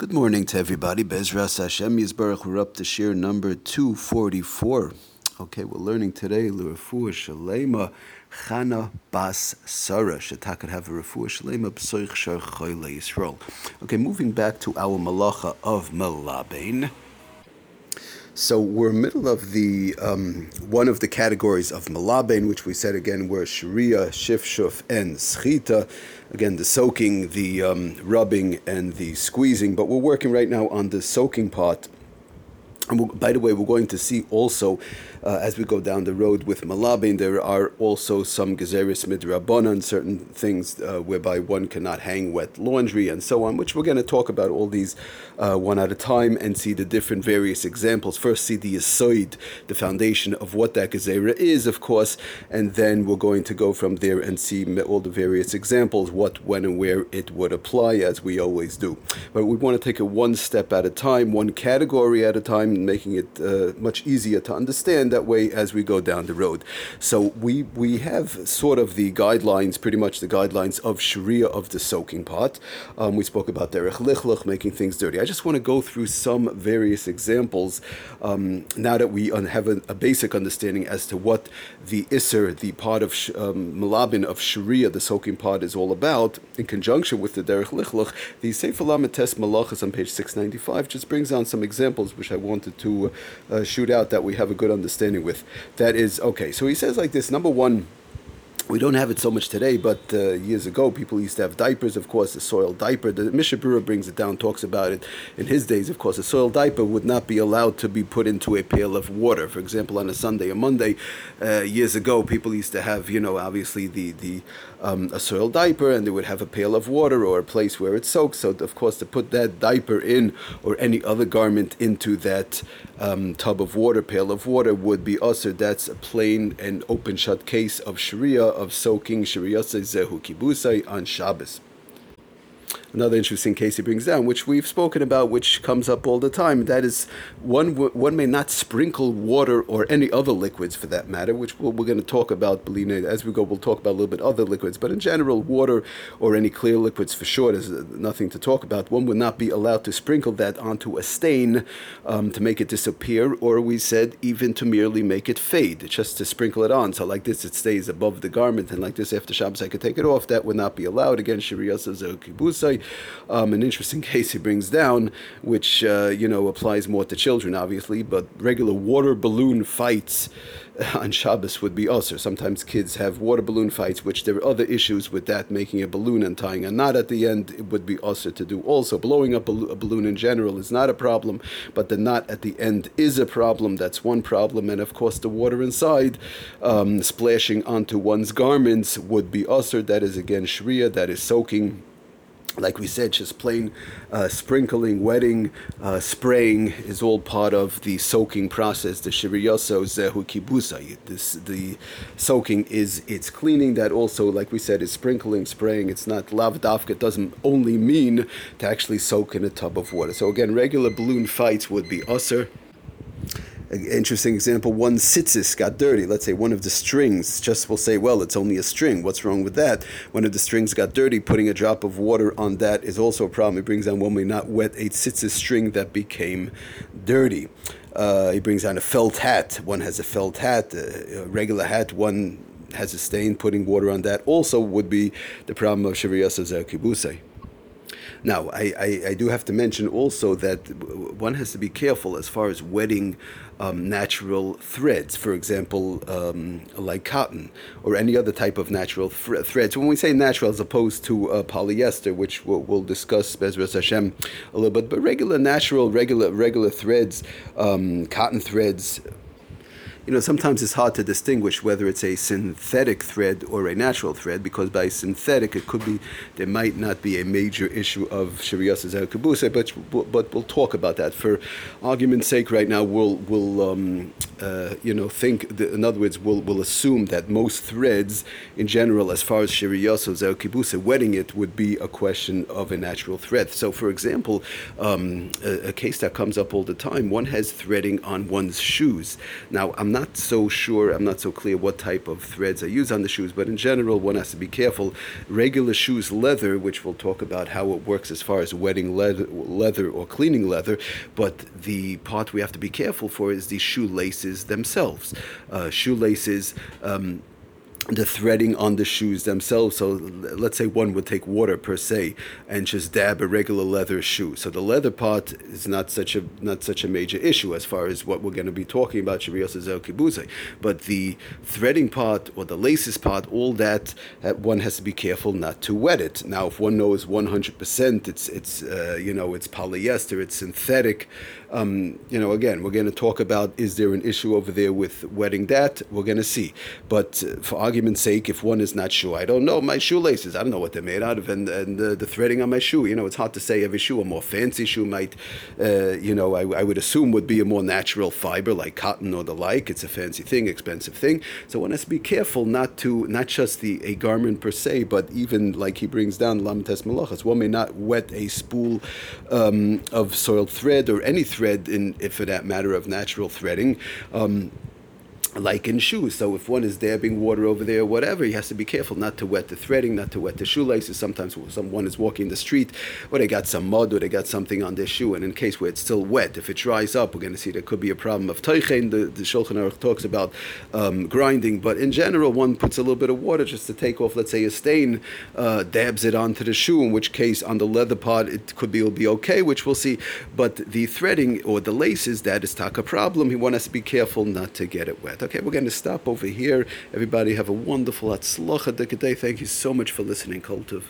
Good morning to everybody. Bezras Hashem Yisbarach. We're up to share number 244. Okay, we're learning today L'Refuah Shalema Chana Bas Sarah. Shetak could have a Refuah Shalema B'soich Shar Yisrael. Okay, moving back to our Malacha of Malabain. So we're middle of the um, one of the categories of malabain, which we said again were sharia, shifshuf, and schita. Again, the soaking, the um, rubbing, and the squeezing. But we're working right now on the soaking part. And by the way, we're going to see also uh, as we go down the road with Malabin, there are also some Gezeris Midrabanan, certain things uh, whereby one cannot hang wet laundry and so on, which we're going to talk about all these uh, one at a time and see the different various examples. First, see the Yisoid, the foundation of what that Gezerah is, of course, and then we're going to go from there and see all the various examples, what, when, and where it would apply, as we always do. But we want to take it one step at a time, one category at a time, making it uh, much easier to understand that way as we go down the road. So we we have sort of the guidelines, pretty much the guidelines of Sharia of the soaking pot. Um, we spoke about derech lichluch, making things dirty. I just want to go through some various examples um, now that we have a, a, basic understanding as to what the iser, the part of um, malabin of Sharia, the soaking pot, is all about. In conjunction with the derech lichluch, the Sefer Lametes Malachas on page 695 just brings down some examples which I wanted to uh, shoot out that we have a good understanding with. That is okay. So he says like this. Number one. We don't have it so much today, but uh, years ago, people used to have diapers, of course, a soiled diaper. The Mishna Berura brings it down, talks about it. In his days, of course, a soiled diaper would not be allowed to be put into a pail of water. For example, on a Sunday or Monday, uh, years ago, people used to have, you know, obviously the, the um, a soiled diaper and they would have a pail of water or a place where it soaks. So, of course, to put that diaper in or any other garment into that um, tub of water, pail of water, would be assur. That's a plain and open shut case of Sharia, of soaking Sharia Zehu Kibusai on Shabbos another interesting case he brings down, which we've spoken about, which comes up all the time. That is, one one may not sprinkle water or any other liquids for that matter, which we're, we're going to talk about, Belina, as we go. We'll talk about a little bit other liquids, but in general, water or any clear liquids for sure is nothing to talk about. One would not be allowed to sprinkle that onto a stain um, to make it disappear, or we said even to merely make it fade, just to sprinkle it on. So like this, it stays above the garment, and like this, after Shabbos, I could take it off. That would not be allowed. Again, Sharia says um, an interesting case he brings down, which uh, you know applies more to children, obviously, but regular water balloon fights on Shabbos would be. Or sometimes kids have water balloon fights, which there are other issues with that, making a balloon and tying a knot at the end. It would be us to do also. Blowing up a, a balloon in general is not a problem, but the knot at the end is a problem. That's one problem, and of course the water inside um, splashing onto one's garments would be assur. That is again Sharia. That is soaking like we said, just plain uh, sprinkling, wetting, uh, spraying is all part of the soaking process. The shiriyoso zehu kibusa. This the soaking is its cleaning. That also, like we said, is sprinkling, spraying. It's not lavdafka. It doesn't only mean to actually soak in a tub of water. So again, regular balloon fights would be assur interesting example, one tzitzis got dirty. Let's say one of the strings, just will say, well, it's only a string. What's wrong with that? One of the strings got dirty. Putting a drop of water on that is also a problem. It brings down when we not wet a tzitzis string that became dirty. Uh, he brings down a felt hat. One has a felt hat, a, regular hat. One has a stain. Putting water on that also would be the problem of Shaviyasa Kibusei. Now, I, I, I, do have to mention also that one has to be careful as far as wetting um, natural threads, for example, um, like cotton or any other type of natural th- threads. When we say natural as opposed to uh, polyester, which we'll, we'll discuss Bezras Hashem a little bit, but regular natural, regular, regular threads, um, cotton threads, you know, sometimes it's hard to distinguish whether it's a synthetic thread or a natural thread because by synthetic it could be there might not be a major issue of Sharias Kabuse, but but we'll talk about that for argument's sake. Right now, we'll we'll um, uh, you know think in other words we'll we'll assume that most threads in general, as far as Sharias Kabuse, wetting it would be a question of a natural thread. So, for example, um, a, a case that comes up all the time, one has threading on one's shoes. Now, I'm not not so sure, I'm not so clear what type of threads I use on the shoes, but in general, one has to be careful. Regular shoes, leather, which we'll talk about how it works as far as wetting leather, leather or cleaning leather, but the part we have to be careful for is the shoelaces themselves. Uh, shoelaces. Um, the threading on the shoes themselves. So let's say one would take water per se and just dab a regular leather shoe. So the leather part is not such a not such a major issue as far as what we're going to be talking about Sharios Kibuze. But the threading part or the laces part, all that uh, one has to be careful not to wet it. Now, if one knows 100% it's it's uh, you know it's polyester, it's synthetic. Um, you know, again, we're going to talk about is there an issue over there with wetting that? We're going to see. But uh, for argument's sake, if one is not sure, I don't know my shoelaces. I don't know what they're made out of, and, and the, the threading on my shoe. You know, it's hard to say. Every shoe, a more fancy shoe might, uh, you know, I, I, would assume would be a more natural fiber like cotton or the like. It's a fancy thing, expensive thing. So one has to be careful not to not just the a garment per se, but even like he brings down lamtes malachas. One may not wet a spool um, of soiled thread or any thread in, if for that matter, of natural threading. Um, like in shoes. So if one is dabbing water over there, whatever, he has to be careful not to wet the threading, not to wet the shoelaces. Sometimes someone is walking the street, or they got some mud, or they got something on their shoe, and in case where it's still wet, if it dries up, we're going to see there could be a problem of teichen. The, the Shulchan Aruch talks about um, grinding, but in general, one puts a little bit of water just to take off, let's say, a stain, uh, dabs it onto the shoe. In which case, on the leather part, it could be will be okay, which we'll see. But the threading or the laces, that is taka problem. He wants us to be careful not to get it wet. Okay, we're going to stop over here. Everybody have a wonderful Atzlacha day. Thank you so much for listening, Kultiv.